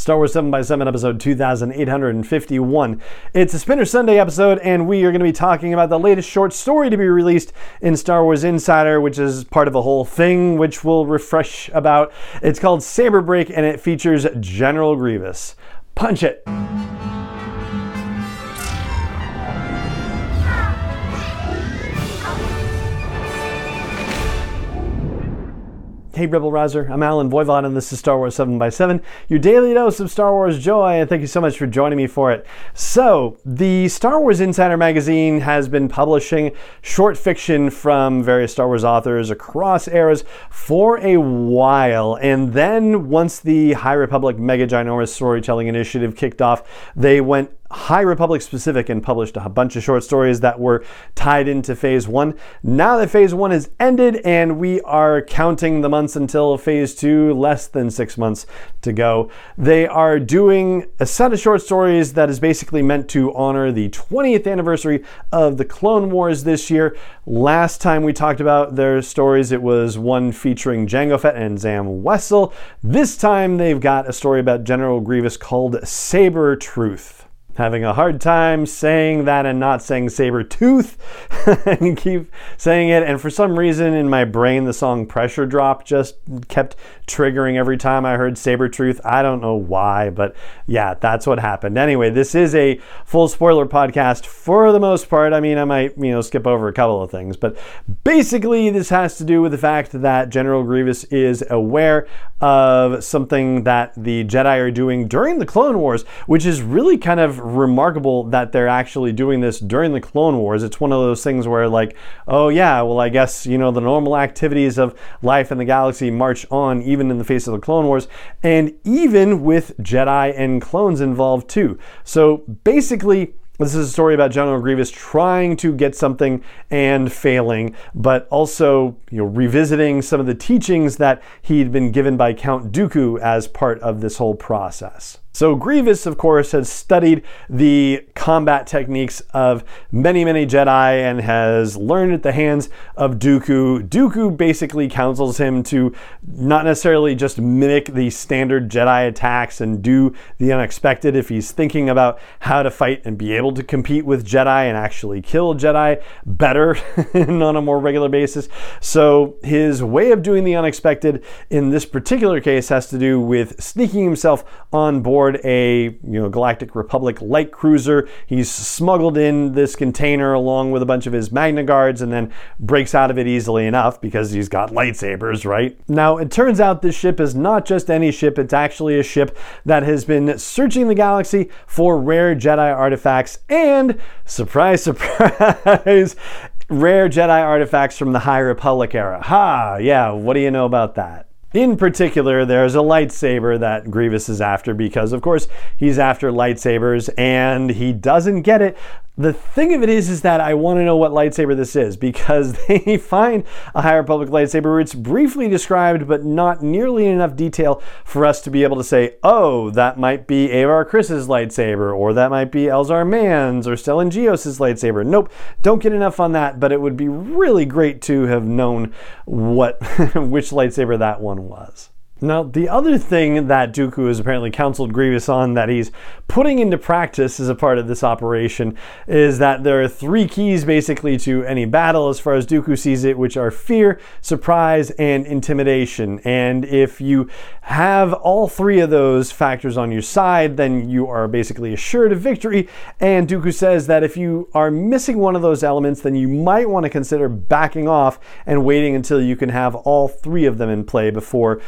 Star Wars 7x7 episode 2851. It's a Spinner Sunday episode, and we are going to be talking about the latest short story to be released in Star Wars Insider, which is part of a whole thing which we'll refresh about. It's called Saber Break, and it features General Grievous. Punch it! Hey Rebel Rouser, I'm Allen Voivod and this is Star Wars 7x7, your daily dose of Star Wars joy, and thank you so much for joining me for it. So, the Star Wars Insider magazine has been publishing short fiction from various Star Wars authors across eras for a while, and then once the High Republic Mega Ginormous Storytelling Initiative kicked off, they went High Republic specific and published a bunch of short stories that were tied into phase one. Now that phase one is ended and we are counting the months until phase two, less than six months to go, they are doing a set of short stories that is basically meant to honor the 20th anniversary of the Clone Wars this year. Last time we talked about their stories, it was one featuring Jango Fett and Zam Wesell. This time they've got a story about General Grievous called Saber Truth having a hard time saying that and not saying saber tooth. And keep saying it and for some reason in my brain the song pressure drop just kept triggering every time i heard saber tooth. I don't know why but yeah that's what happened. Anyway this is a full spoiler podcast for the most part. I mean i might you know skip over a couple of things but basically this has to do with the fact that general grievous is aware of something that the jedi are doing during the clone wars which is really kind of remarkable that they're actually doing this during the Clone Wars. It's one of those things where, like, oh, yeah, well, I guess, you know, the normal activities of life in the galaxy march on even in the face of the Clone Wars, and even with Jedi and clones involved too. So basically, this is a story about General Grievous trying to get something and failing, but also you know, revisiting some of the teachings that he'd been given by Count Dooku as part of this whole process. So Grievous, of course, has studied the combat techniques of many, many Jedi and has learned at the hands of Dooku. Dooku basically counsels him to not necessarily just mimic the standard Jedi attacks and do the unexpected if he's thinking about how to fight and be able to compete with Jedi and actually kill Jedi better on a more regular basis. So his way of doing the unexpected in this particular case has to do with sneaking himself on board aboard a you know Galactic Republic light cruiser. He's smuggled in this container along with a bunch of his Magna Guards and then breaks out of it easily enough because he's got lightsabers, right? Now, it turns out this ship is not just any ship, it's actually a ship that has been searching the galaxy for rare Jedi artifacts and, surprise, surprise, rare Jedi artifacts from the High Republic era. Ha! Yeah, what do you know about that? In particular, there's a lightsaber that Grievous is after because, of course, he's after lightsabers and he doesn't get it the thing of it is, is that I want to know what lightsaber this is because they find a higher Republic lightsaber it's briefly described, but not nearly enough detail for us to be able to say, oh, that might be Avar Kriss's lightsaber, or that might be Elzar Mann's or Stellan Gios's lightsaber. Nope, don't get enough on that, but it would be really great to have known what which lightsaber that one was. Now, the other thing that Dooku has apparently counseled Grievous on that he's putting into practice as a part of this operation is that there are three keys basically to any battle as far as Dooku sees it, which are fear, surprise, and intimidation. And if you have all three of those factors on your side, then you are basically assured of victory. And Dooku says that if you are missing one of those elements, then you might want to consider backing off and waiting until you can have all three of them in play before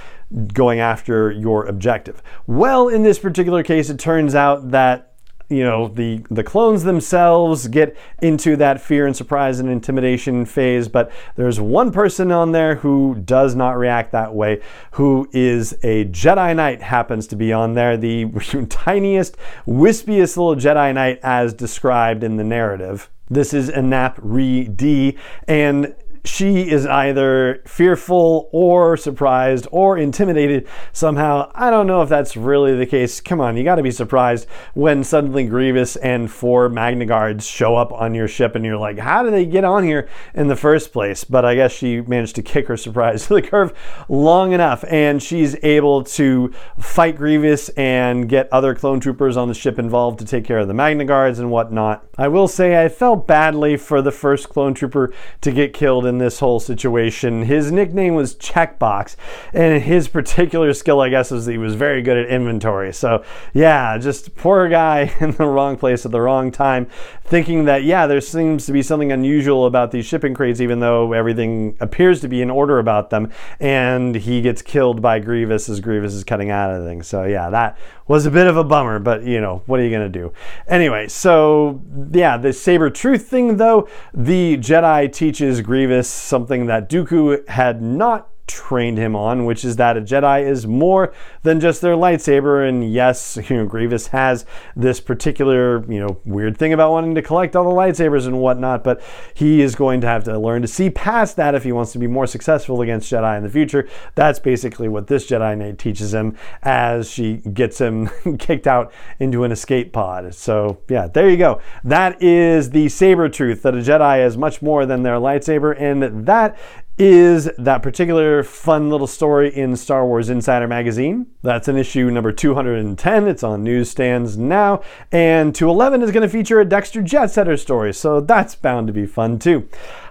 going after your objective. Well, in this particular case, it turns out that you know the the clones themselves get into that fear and surprise and intimidation phase but there's one person on there who does not react that way who is a jedi knight happens to be on there the tiniest wispiest little jedi knight as described in the narrative this is Anap Re D, and she is either fearful or surprised or intimidated somehow. I don't know if that's really the case. Come on, you got to be surprised when suddenly Grievous and four Magna Guards show up on your ship and you're like, how did they get on here in the first place? But I guess she managed to kick her surprise to the curve long enough and she's able to fight Grievous and get other clone troopers on the ship involved to take care of the Magna Guards and whatnot. I will say I felt badly for the first clone trooper to get killed in this whole situation. His nickname was Checkbox, and his particular skill, I guess, is he was very good at inventory. So, yeah, just poor guy in the wrong place at the wrong time, thinking that, yeah, there seems to be something unusual about these shipping crates, even though everything appears to be in order about them. And he gets killed by Grievous as Grievous is cutting out of things. So, yeah, that was a bit of a bummer, but you know, what are you going to do? Anyway, so yeah, the saber truth thing though, the Jedi teaches Grievous something that Dooku had not trained him on, which is that a Jedi is more than just their lightsaber. And yes, you know, Grievous has this particular, you know, weird thing about wanting to collect all the lightsabers and whatnot, but he is going to have to learn to see past that if he wants to be more successful against Jedi in the future. That's basically what this Jedi Knight teaches him as she gets him kicked out into an escape pod. So, yeah, there you go. That is the saber truth that a Jedi is much more than their lightsaber, and that is that particular fun little story in Star Wars Insider Magazine. That's an issue number 210. It's on newsstands now. And 211 is going to feature a Dexter Jettster story, so that's bound to be fun too.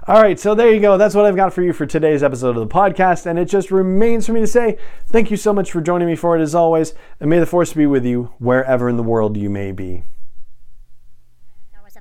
All right, so there you go. That's what I've got for you for today's episode of the podcast. And it just remains for me to say thank you so much for joining me for it as always. And may the force be with you wherever in the world you may be.